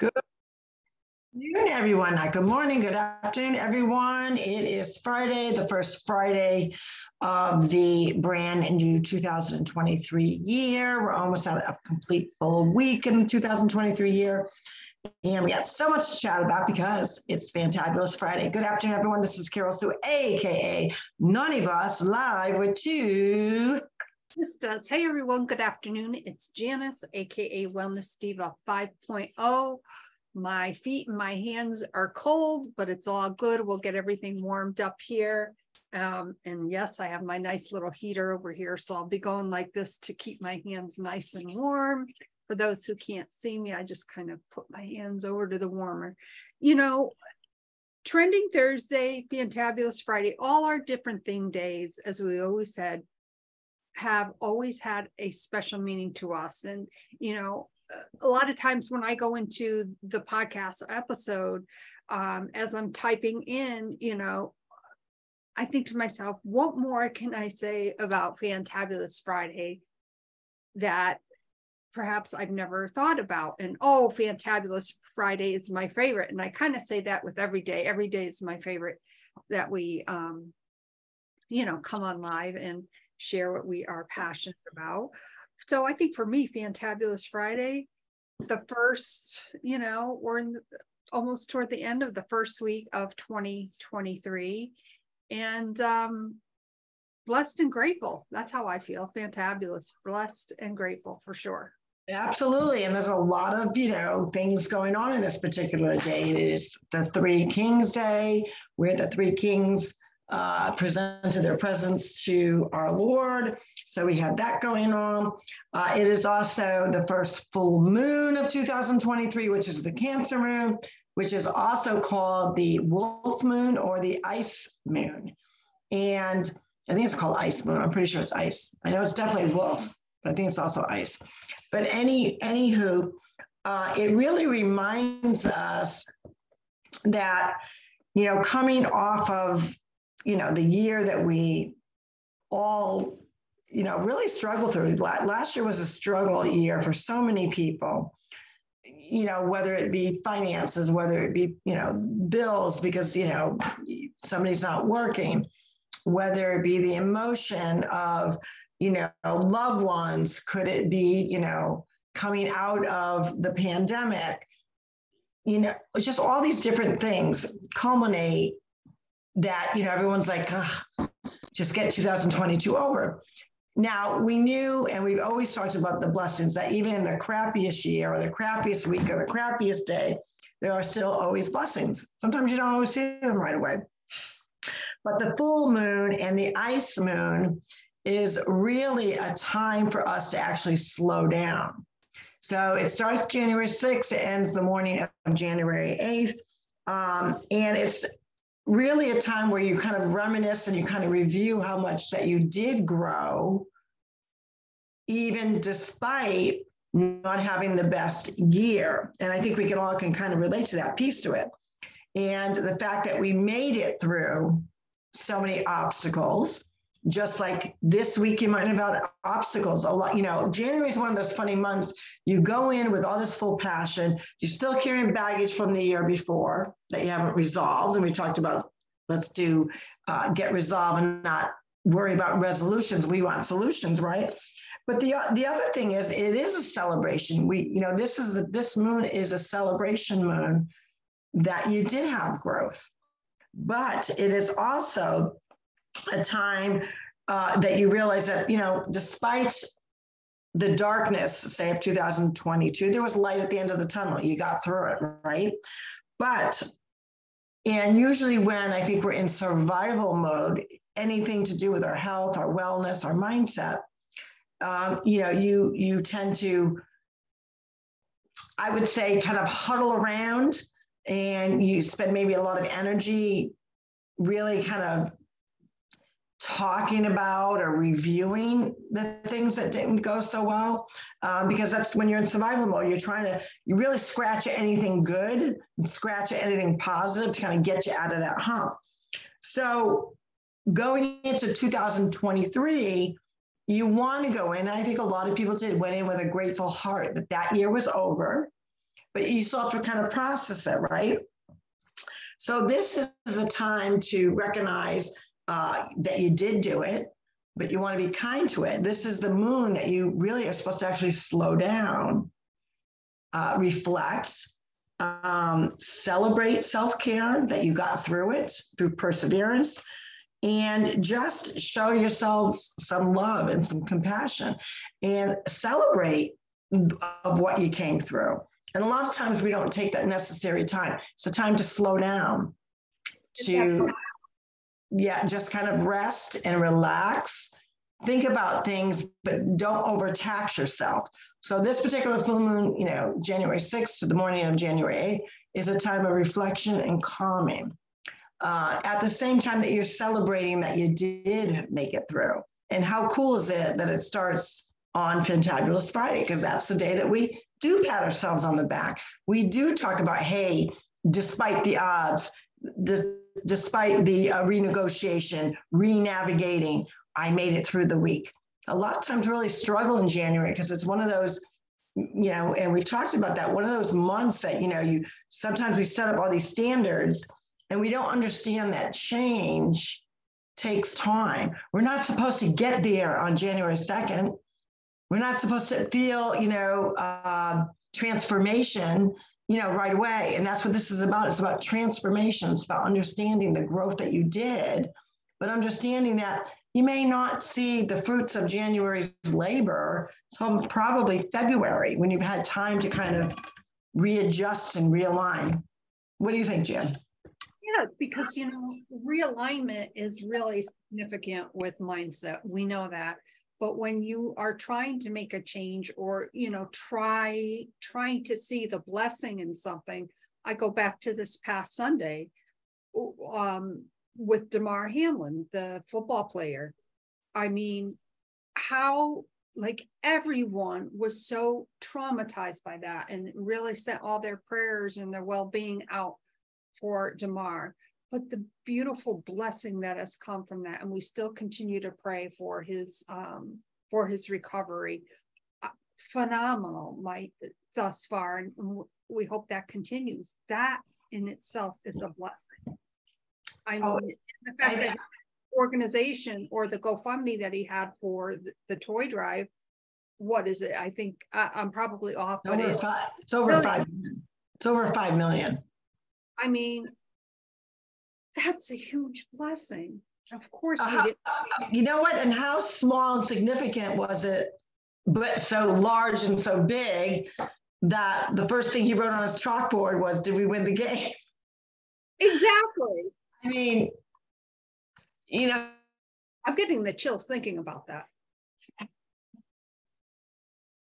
Good afternoon, everyone. Good morning, good afternoon, everyone. It is Friday, the first Friday of the brand new 2023 year. We're almost at a complete full week in the 2023 year. And we have so much to chat about because it's Fantabulous Friday. Good afternoon, everyone. This is Carol Sue, aka Naughty Boss, live with two this does. Hey everyone, good afternoon. It's Janice, aka Wellness Diva 5.0. My feet and my hands are cold, but it's all good. We'll get everything warmed up here. Um, and yes, I have my nice little heater over here. So I'll be going like this to keep my hands nice and warm. For those who can't see me, I just kind of put my hands over to the warmer. You know, Trending Thursday, Fantabulous Friday, all our different theme days, as we always said, have always had a special meaning to us. And, you know, a lot of times when I go into the podcast episode, um, as I'm typing in, you know, I think to myself, what more can I say about Fantabulous Friday that perhaps I've never thought about? And oh, Fantabulous Friday is my favorite. And I kind of say that with every day. Every day is my favorite that we, um, you know, come on live and share what we are passionate about. So I think for me, Fantabulous Friday, the first, you know, we're in the, almost toward the end of the first week of 2023. And um, blessed and grateful. That's how I feel. Fantabulous, blessed and grateful for sure. Absolutely. And there's a lot of, you know, things going on in this particular day. It is the Three Kings Day, where the three kings uh, presented their presence to our Lord. So we have that going on. Uh, it is also the first full moon of 2023, which is the Cancer moon, which is also called the wolf moon or the ice moon. And I think it's called ice moon. I'm pretty sure it's ice. I know it's definitely wolf, but I think it's also ice. But any anywho, uh, it really reminds us that you know coming off of you know, the year that we all, you know, really struggled through. Last year was a struggle year for so many people, you know, whether it be finances, whether it be, you know, bills because, you know, somebody's not working, whether it be the emotion of, you know, loved ones, could it be, you know, coming out of the pandemic, you know, just all these different things culminate that you know everyone's like just get 2022 over. Now we knew and we've always talked about the blessings that even in the crappiest year or the crappiest week or the crappiest day there are still always blessings. Sometimes you don't always see them right away. But the full moon and the ice moon is really a time for us to actually slow down. So it starts january 6th it ends the morning of january 8th um, and it's really a time where you kind of reminisce and you kind of review how much that you did grow, even despite not having the best year. And I think we can all can kind of relate to that piece to it. And the fact that we made it through so many obstacles, just like this week you might have had obstacles a lot. You know, January is one of those funny months. You go in with all this full passion, you're still carrying baggage from the year before that you haven't resolved. And we talked about let's do uh, get resolved and not worry about resolutions. We want solutions, right? But the the other thing is, it is a celebration. We, you know, this is a, this moon is a celebration moon that you did have growth, but it is also a time uh, that you realize that you know, despite the darkness, say of 2022, there was light at the end of the tunnel. You got through it, right? But, and usually when I think we're in survival mode, anything to do with our health, our wellness, our mindset, um, you know, you you tend to, I would say, kind of huddle around, and you spend maybe a lot of energy, really kind of talking about or reviewing the things that didn't go so well um, because that's when you're in survival mode you're trying to you really scratch at anything good and scratch at anything positive to kind of get you out of that hump so going into 2023 you want to go in i think a lot of people did went in with a grateful heart that that year was over but you still have to kind of process it, right? So this is a time to recognize uh, that you did do it, but you want to be kind to it. This is the moon that you really are supposed to actually slow down, uh, reflect, um, celebrate self care that you got through it through perseverance, and just show yourselves some love and some compassion and celebrate of what you came through. And a lot of times we don't take that necessary time. It's a time to slow down, to yeah, just kind of rest and relax. Think about things, but don't overtax yourself. So this particular full moon, you know, January 6th to the morning of January 8th is a time of reflection and calming. Uh, at the same time that you're celebrating that you did make it through. And how cool is it that it starts on Fantabulous Friday? Because that's the day that we do pat ourselves on the back. We do talk about, hey, despite the odds, the, despite the uh, renegotiation, re-navigating, I made it through the week. A lot of times really struggle in January because it's one of those, you know, and we've talked about that, one of those months that, you know, you sometimes we set up all these standards and we don't understand that change takes time. We're not supposed to get there on January 2nd. We're not supposed to feel, you know, uh, transformation you know, right away. And that's what this is about. It's about transformation. It's about understanding the growth that you did, but understanding that you may not see the fruits of January's labor so probably February when you've had time to kind of readjust and realign. What do you think, Jen? Yeah, because you know, realignment is really significant with mindset. We know that but when you are trying to make a change or you know try trying to see the blessing in something i go back to this past sunday um, with damar hamlin the football player. I mean how like everyone was so traumatized by that and really sent all their prayers and their well-being out for damar but the beautiful blessing that has come from that and we still continue to pray for his um for his recovery. Uh, phenomenal my thus far and we hope that continues. That in itself is a blessing. I know oh, the fact that organization or the gofundme that he had for the, the toy drive what is it? I think I, am probably off over but five, it's over really, five it's over five million. I mean that's a huge blessing. Of course, uh. You know what? And how small and significant was it, but so large and so big that the first thing he wrote on his chalkboard was, Did we win the game? Exactly. I mean, you know, I'm getting the chills thinking about that.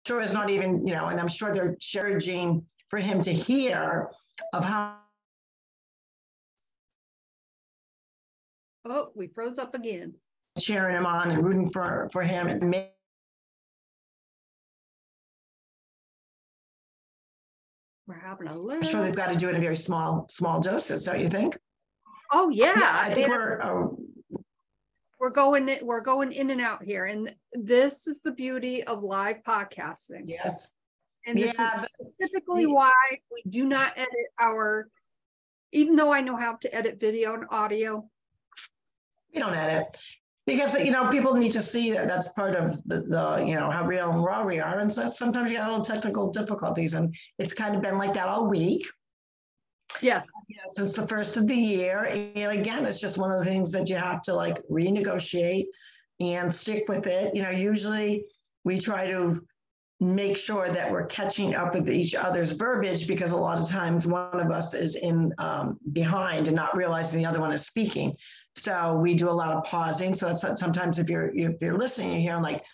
Sure, it's not even, you know, and I'm sure they're charging for him to hear of how Oh, we froze up again. cheering him on and rooting for, for him and make We're having a little. I'm sure they've got to do it in very small, small doses, don't you think? Oh, yeah. Yeah, I think we're, uh, We're going, in- we're going in and out here. And this is the beauty of live podcasting. yes. And this Yeah, is specifically Yeah. why we do not edit our, even though I know how to edit video and audio, we don't edit. Because you know people need to see that that's part of the, the you know how real and raw we are. And so sometimes you got little technical difficulties and it's kind of been like that all week. Yes. You know, since the first of the year. And again it's just one of the things that you have to like renegotiate and stick with it. You know usually we try to make sure that we're catching up with each other's verbiage because a lot of times one of us is in um, behind and not realizing the other one is speaking so we do a lot of pausing. So sometimes if you're if you're listening, you hear like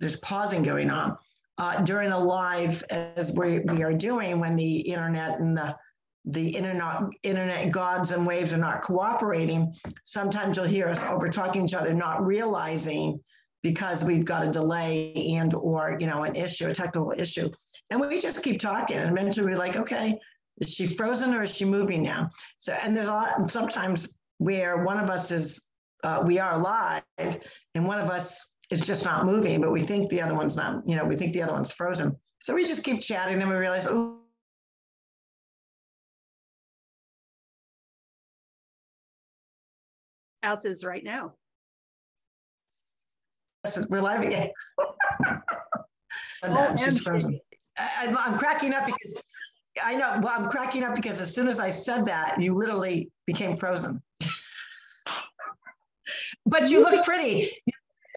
there's pausing going on uh, during a live as we, we are doing when the internet and the the internet internet gods and waves are not cooperating. Sometimes you'll hear us over talking each other, not realizing because we've got a delay and or you know an issue, a technical issue. And we just keep talking. And eventually we're like, okay, is she frozen or is she moving now? So and there's a lot sometimes where one of us is uh, we are alive and one of us is just not moving, but we think the other one's not, you know, we think the other one's frozen. So we just keep chatting, then we realize, oh, as is right now. We're live again. Oh, she's frozen. I, I'm cracking up because I know. Well, I'm cracking up because as soon as I said that, you literally became frozen. but you look pretty.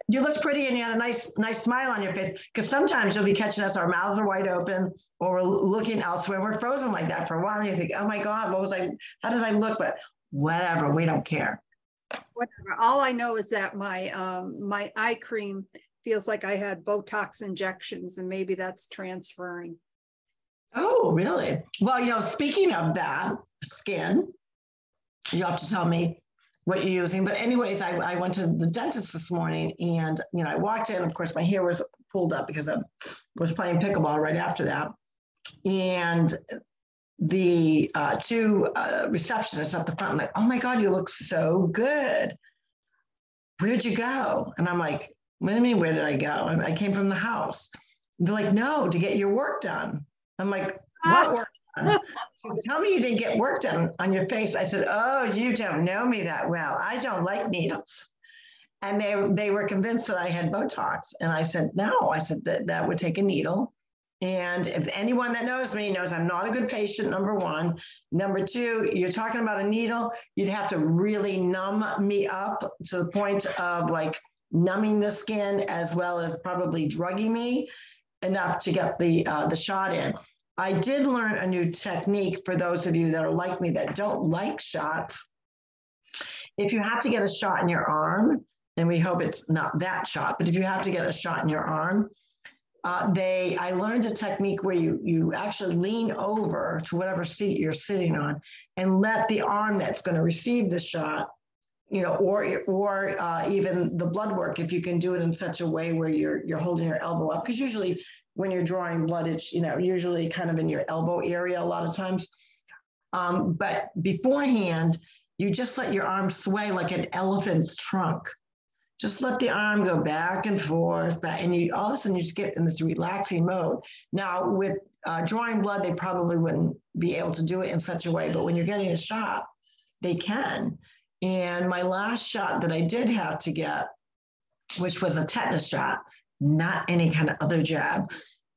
You look pretty, and you had a nice, nice smile on your face. Because sometimes you'll be catching us, our mouths are wide open, or we're looking elsewhere. We're frozen like that for a while, and you think, "Oh my God, what was I? How did I look?" But whatever, we don't care. Whatever. All I know is that my um my eye cream feels like I had Botox injections and maybe that's transferring. Oh, really? Well, you know, speaking of that, skin, you have to tell me what you're using. But anyways, I, I went to the dentist this morning and, you know, I walked in, of course, my hair was pulled up because I was playing pickleball right after that. And the uh, two uh, receptionists at the front, like, oh my God, you look so good. Where'd you go? And I'm like, what do you mean, where did I go? I, I came from the house. They're like, no, to get your work done. I'm like, what work done? Tell me you didn't get work done on your face. I said, oh, you don't know me that well. I don't like needles. And they, they were convinced that I had Botox. And I said, no, I said that, that would take a needle. And if anyone that knows me knows I'm not a good patient, number one. Number two, you're talking about a needle, you'd have to really numb me up to the point of like numbing the skin as well as probably drugging me enough to get the uh, the shot in. I did learn a new technique for those of you that are like me that don't like shots. If you have to get a shot in your arm, and we hope it's not that shot, but if you have to get a shot in your arm, uh, they I learned a technique where you you actually lean over to whatever seat you're sitting on and let the arm that's going to receive the shot you know, or or uh, even the blood work, if you can do it in such a way where you're you're holding your elbow up, because usually when you're drawing blood, it's you know usually kind of in your elbow area a lot of times. Um, but beforehand, you just let your arm sway like an elephant's trunk. Just let the arm go back and forth, back, and you all of a sudden you just get in this relaxing mode. Now with uh, drawing blood, they probably wouldn't be able to do it in such a way, but when you're getting a shot, they can. And my last shot that I did have to get, which was a tetanus shot, not any kind of other jab.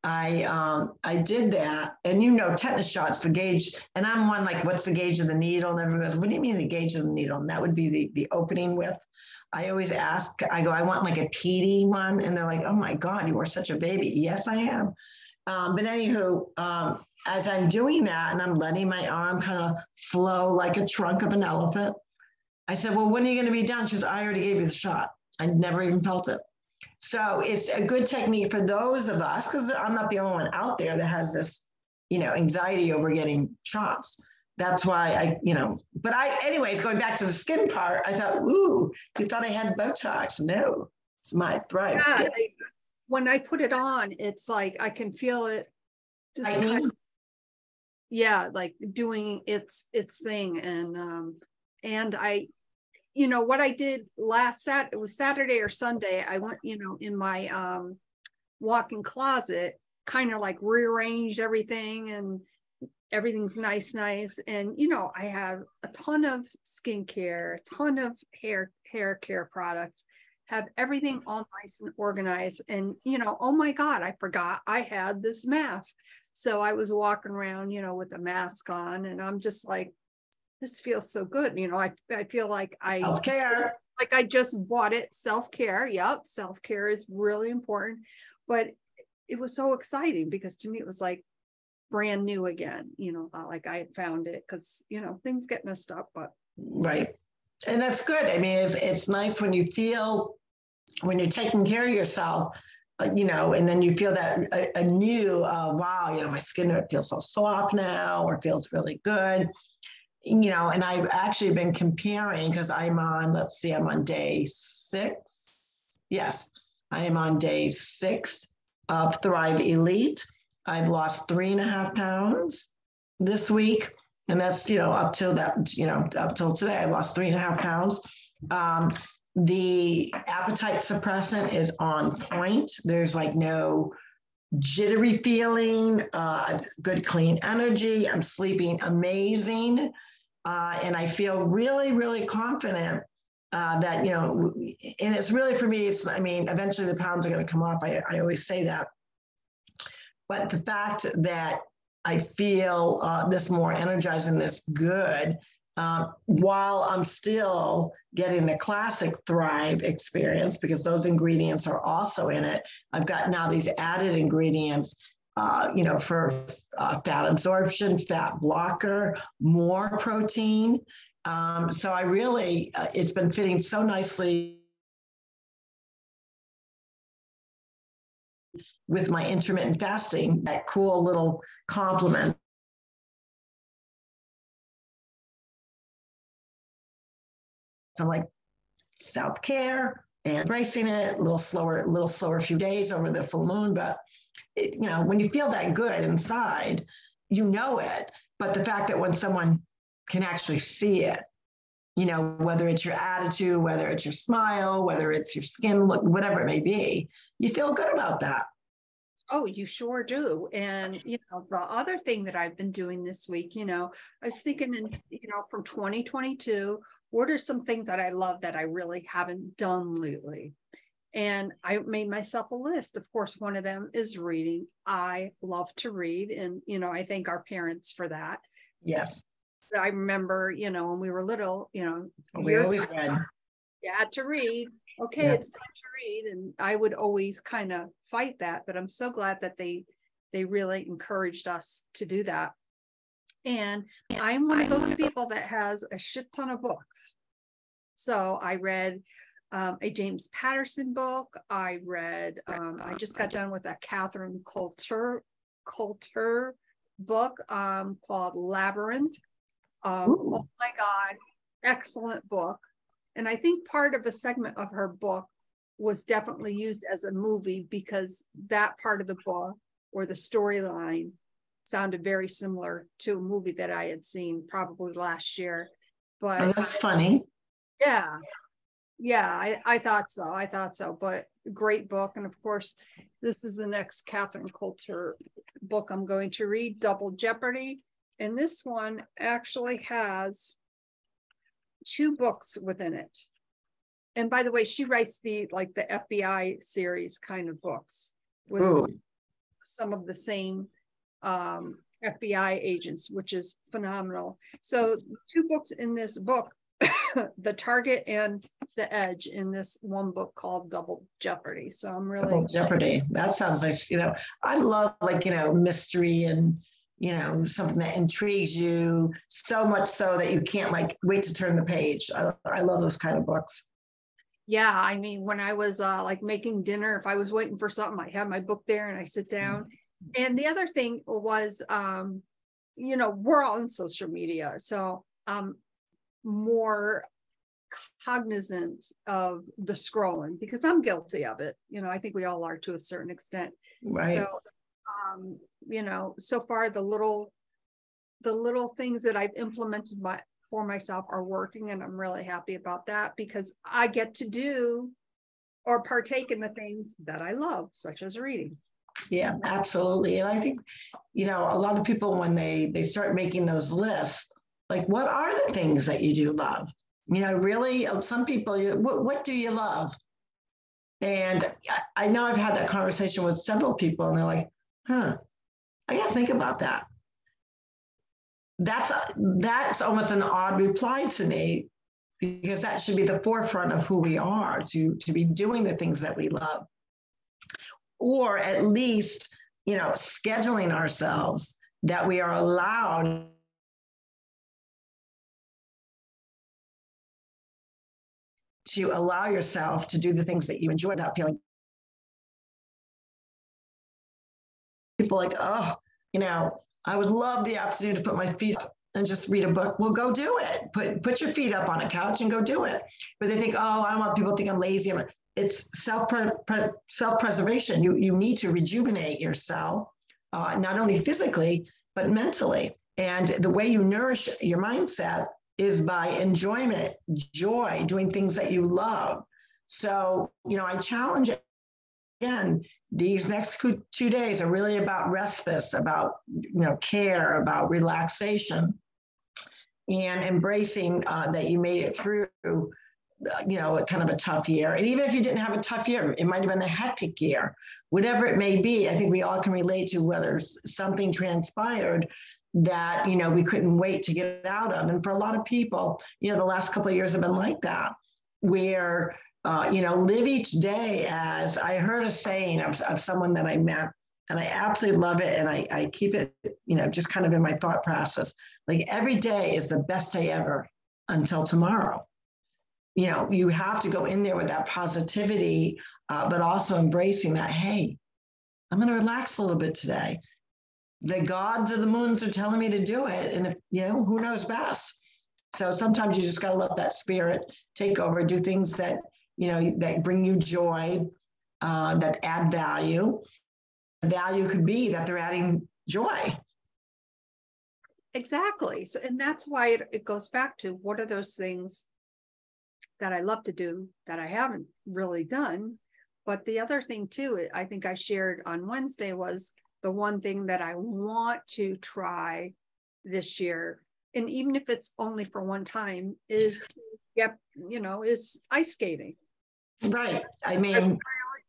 I um, I did that, and you know, tetanus shots, the gauge, and I'm one like, what's the gauge of the needle? And everyone goes, what do you mean the gauge of the needle? And that would be the the opening width. I always ask, I go, I want like a PD one, and they're like, oh my god, you are such a baby. Yes, I am. Um, but anywho, um, as I'm doing that, and I'm letting my arm kind of flow like a trunk of an elephant, I said, Well, when are you going to be done? She says, I already gave you the shot. I never even felt it. So it's a good technique for those of us, because I'm not the only one out there that has this, you know, anxiety over getting shots. That's why I, you know, but I, anyways, going back to the skin part, I thought, ooh, you thought I had Botox. No, it's my thrive Yeah, skin. I- when I put it on, it's like I can feel it. Just kind of- yeah, like doing its its thing, and um, and I, you know, what I did last Sat, it was Saturday or Sunday. I went, you know, in my um, walk-in closet, kind of like rearranged everything, and everything's nice, nice. And you know, I have a ton of skincare, a ton of hair hair care products have everything all nice and organized. And, you know, oh my God, I forgot I had this mask. So I was walking around, you know, with a mask on, and I'm just like, this feels so good. You know, I, I feel like I Self care. like I just bought it. Self-care. Yep. Self-care is really important. But it was so exciting because to me it was like brand new again, you know, not like I had found it because you know things get messed up, but Right. And that's good. I mean, it's, it's nice when you feel, when you're taking care of yourself, uh, you know, and then you feel that a, a new, uh, wow, you know, my skin feels so soft now or feels really good. You know, and I've actually been comparing because I'm on, let's see, I'm on day six. Yes, I am on day six of Thrive Elite. I've lost three and a half pounds this week and that's you know up till that you know up till today i lost three and a half pounds um, the appetite suppressant is on point there's like no jittery feeling uh, good clean energy i'm sleeping amazing uh, and i feel really really confident uh, that, you know, and it's really for me, it's, I mean, eventually the pounds are going to come off. I, I always say that. But the fact that I feel uh, this more energized and this good um, while I'm still getting the classic Thrive experience because those ingredients are also in it. I've got now these added ingredients, uh, you know, for uh, fat absorption, fat blocker, more protein. Um, so I really, uh, it's been fitting so nicely with my intermittent fasting, that cool little compliment I'm like self care and embracing it a little slower, a little slower, few days over the full moon. But it, you know, when you feel that good inside, you know it. But the fact that when someone can actually see it, you know, whether it's your attitude, whether it's your smile, whether it's your skin look, whatever it may be, you feel good about that. Oh, you sure do. And, you know, the other thing that I've been doing this week, you know, I was thinking, in, you know, from 2022, what are some things that I love that I really haven't done lately? And I made myself a list. Of course, one of them is reading. I love to read. And, you know, I thank our parents for that. Yes. I remember, you know, when we were little, you know, we always read. Had to read. Okay, yeah. it's time to read. And I would always kind of fight that, but I'm so glad that they they really encouraged us to do that. And I'm one of those people that has a shit ton of books. So I read um, a James Patterson book. I read, um, I just got done with a Catherine Coulter, Coulter book um, called Labyrinth. Um, oh my God, excellent book. And I think part of a segment of her book was definitely used as a movie because that part of the book or the storyline sounded very similar to a movie that I had seen probably last year. But oh, that's funny. Yeah. Yeah, I, I thought so. I thought so. But great book. And of course, this is the next Catherine Coulter book I'm going to read, Double Jeopardy. And this one actually has two books within it. And by the way, she writes the like the FBI series kind of books with Ooh. some of the same um, FBI agents, which is phenomenal. So, two books in this book The Target and The Edge in this one book called Double Jeopardy. So, I'm really. Double Jeopardy. That sounds like, you know, I love like, you know, mystery and, you know, something that intrigues you so much so that you can't like wait to turn the page. I, I love those kind of books. Yeah, I mean, when I was uh, like making dinner, if I was waiting for something, I have my book there and I sit down. And the other thing was um you know we're all on social media so um more cognizant of the scrolling because i'm guilty of it. You know i think we all are to a certain extent. Right. so um you know so far the little the little things that i've implemented my for myself are working and i'm really happy about that because i get to do or partake in the things that i love such as reading yeah, absolutely. And I think, you know, a lot of people when they they start making those lists, like what are the things that you do love? You know, really, uh, some people, what, what do you love? And I know I've had that conversation with several people, and they're like, huh, I got to think about that. That's that's almost an odd reply to me because that should be the forefront of who we are to to be doing the things that we love or at least, you know, scheduling ourselves that we are allowed to allow yourself to do the things that you enjoy without feeling people like, oh, you know, I would love the opportunity to put my feet up and just read a book. Well, go do it. Put put your feet up on a couch and go do it. But they think, oh, I don't want people to think I'm lazy. It's self self preservation. You you need to rejuvenate yourself, uh, not only physically but mentally. And the way you nourish your mindset is by enjoyment, joy, doing things that you love. So you know, I challenge again. These next two days are really about respite, about you know care, about relaxation, and embracing uh, that you made it through you know, kind of a tough year. And even if you didn't have a tough year, it might have been a hectic year, whatever it may be. I think we all can relate to whether something transpired that, you know, we couldn't wait to get out of. And for a lot of people, you know, the last couple of years have been like that, where, uh, you know, live each day as I heard a saying of, of someone that I met and I absolutely love it. And I, I keep it, you know, just kind of in my thought process. Like every day is the best day ever until tomorrow. You know, you have to go in there with that positivity, uh, but also embracing that, hey, I'm going to relax a little bit today. The gods of the moons are telling me to do it. And if, you know, who knows best? So sometimes you just got to let that spirit take over, do things that, you know, that bring you joy, uh, that add value. Value could be that they're adding joy Exactly. So, and that's why it, it goes back to what are those things that I love to do that I haven't really done. But the other thing too, I think I shared on Wednesday was the one thing that I want to try this year. And even if it's only for one time, is get, you know, is ice skating. Right. I mean, I really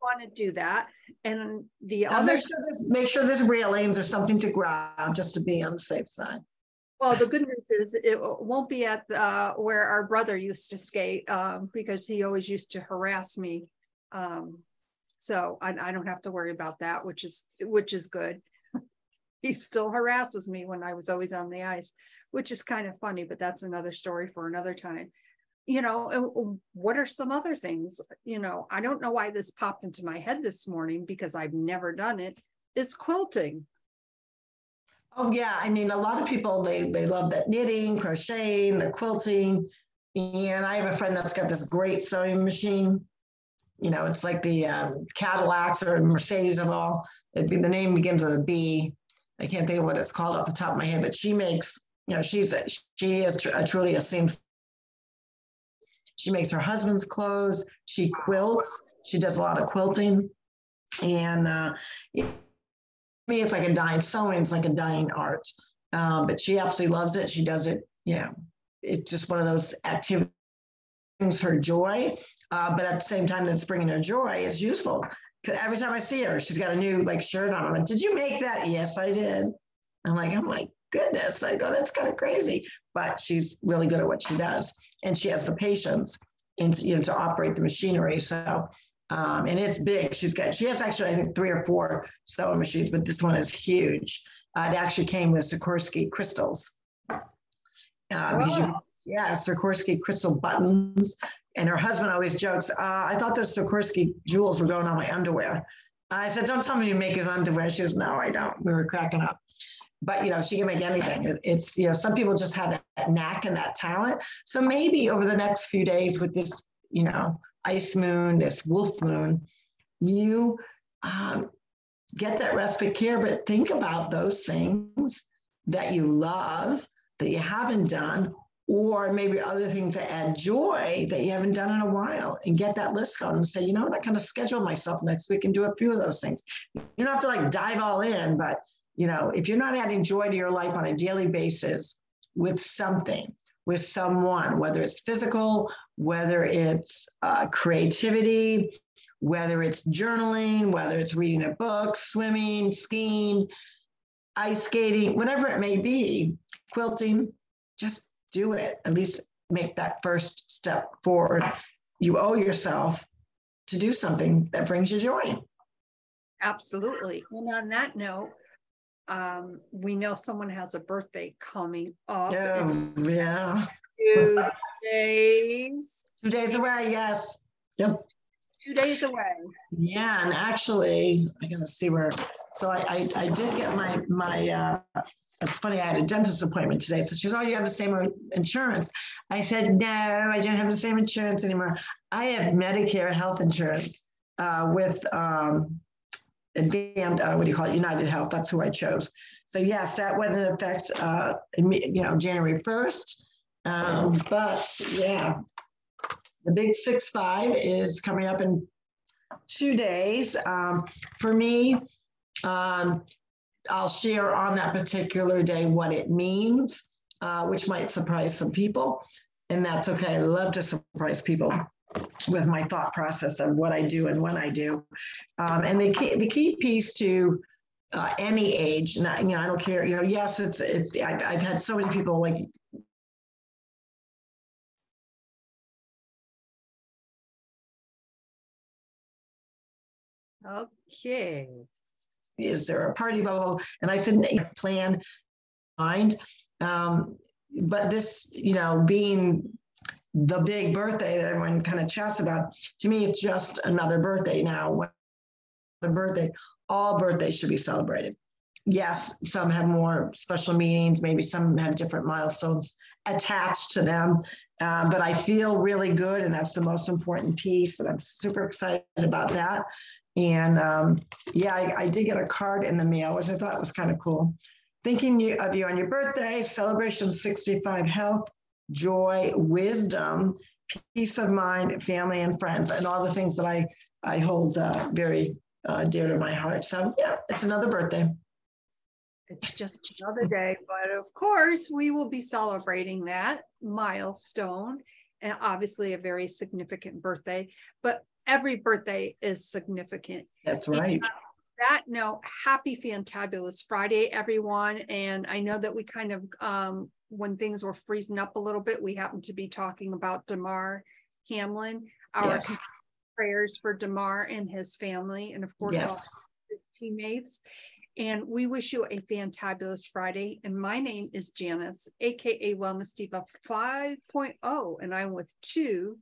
want to do that. And the other make sure, make sure there's railings or something to grab just to be on the safe side. Well, the good news is it won't be at uh, where our brother used to skate um, because he always used to harass me. Um, so I, I, don't have to worry about that, which is which is good. he still harasses me when I was always on the ice, which is kind of funny, but that's another story for another time. You know, what are some other things? You know, I don't know why this popped into my head this morning because I've never done it. Is quilting Oh yeah, I mean, a lot of people they they love that knitting, crocheting, the quilting, and I have a friend that's got this great sewing machine. You know, it's like the um, Cadillacs or Mercedes of all. Be the name begins with a B. I can't think of what it's called off the top of my head, but she makes. You know, she's a, she is tr- a, truly a seamstress. She makes her husband's clothes. She quilts. She does a lot of quilting, and uh, me, it's like a dying sewing, it's like a dying art. Um, but she absolutely loves it. She does it, Yeah, it's just one of those activities her joy. Uh, but at the same time that's bringing her joy, it's useful. Every time I see her, she's got a new like shirt on. I'm like, did you make that? Yes, I did. I'm like, I'm like, goodness. I go, that's kind of crazy. But she's really good at what she does. And she has the patience and you know to operate the machinery. So um, and it's big. She's got she has actually I think three or four sewing machines, but this one is huge. Uh, it actually came with Swarovski crystals. Uh, wow. yeah, Swarovski crystal buttons. And her husband always jokes, uh, I thought those Swarovski jewels were going on my underwear. I said, Don't tell me you make his underwear. She goes, No, I don't. We were cracking up. But you know, she can make anything. It's you know, some people just have that knack and that talent. So maybe over the next few days with this, you know, ice moon, this wolf moon, you um, get that respite care, but think about those things that you love that you haven't done, or maybe other things that add joy that you haven't done in a while, and get that list going and say, you know what, I kind of schedule myself next week and do a few of those things. You don't have to like dive all in, but you know, if you're not adding joy to your life on a daily basis with something, with someone, whether it's physical, whether it's uh, creativity, whether it's journaling, whether it's reading a book, swimming, skiing, ice skating, whatever it may be, quilting, just do it. At least make that first step forward. You owe yourself to do something that brings you joy. Absolutely. And on that note, um, we know someone has a birthday coming up. Oh, yeah. Two days. Two days away, yes. Yep. Two days away. Yeah, and actually, I gotta see where. So I, I, I did get my my. Uh, it's funny. I had a dentist appointment today. So she "Oh, you have the same insurance." I said, "No, I don't have the same insurance anymore. I have Medicare health insurance uh, with um, advanced, uh, what do you call it, United Health. That's who I chose. So yes, that went in effect, uh, you know, January 1st. Um, but yeah, the big six five is coming up in two days. Um, for me, um, I'll share on that particular day what it means, uh, which might surprise some people. and that's okay. I love to surprise people with my thought process of what I do and when I do. Um, and the key, the key piece to uh, any age, and I, you know, I don't care. You know, yes, it's it's. I've, I've had so many people like Okay. is there a party blah. and i said plan mind um, but this you know being the big birthday that everyone kind of chats about to me it's just another birthday now. The birthday all birthdays should be celebrated. Yes some have more special meanings. Maybe some have different milestones attached to them. Um, but i feel really good and that's the most important piece and i'm super excited about that. And um, yeah, I, I, did get a card in the mail, which I thought was kind of cool. Thinking of you on your birthday, celebration 65 health, joy, wisdom, peace of mind, family, and friends, and all the things that I, I hold uh, very uh, dear to my heart. So, yeah, it's another birthday. It's just another day, but of course, we will be celebrating that milestone and obviously a very significant birthday. But every birthday is significant. That's right. And that note, happy fantabulous Friday, everyone. And I know that we kind of um, when things were freezing up a little bit, we happened to be talking about Damar Hamlin. Our yes. prayers for Damar and his family, and of course yes. all his teammates. And we wish you a fantabulous Friday. And my name is Janice, aka Wellness Diva 5.0, and I'm with two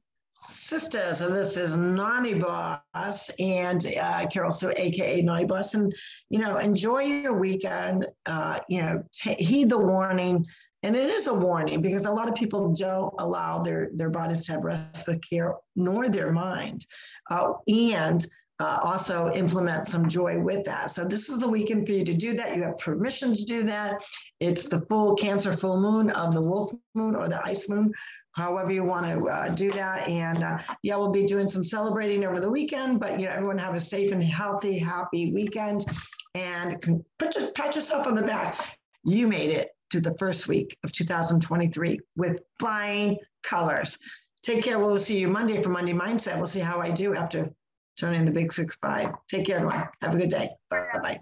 sisters, and this is Naughty Boss and uh, Carol, so AKA Naughty Boss. And, you know, enjoy your weekend. Uh, you know, t- heed the warning. And it is a warning because a lot of people don't allow their, their bodies to have respite care nor their mind. Uh, and uh, also implement some joy with that. So this is a weekend for you to do that. You have permission to do that. It's the full Cancer full moon of the wolf moon or the ice moon however you want to uh, do that. And uh, yeah, we'll be doing some celebrating over the weekend, but you know, everyone have a safe and healthy, happy weekend and put your, pat yourself on the back. You made it to the first week of 2023 with flying colors. Take care. We'll see you Monday for Monday Mindset. We'll see how I do after turning the big six five. Take care, everyone. Have a good day. Bye bye.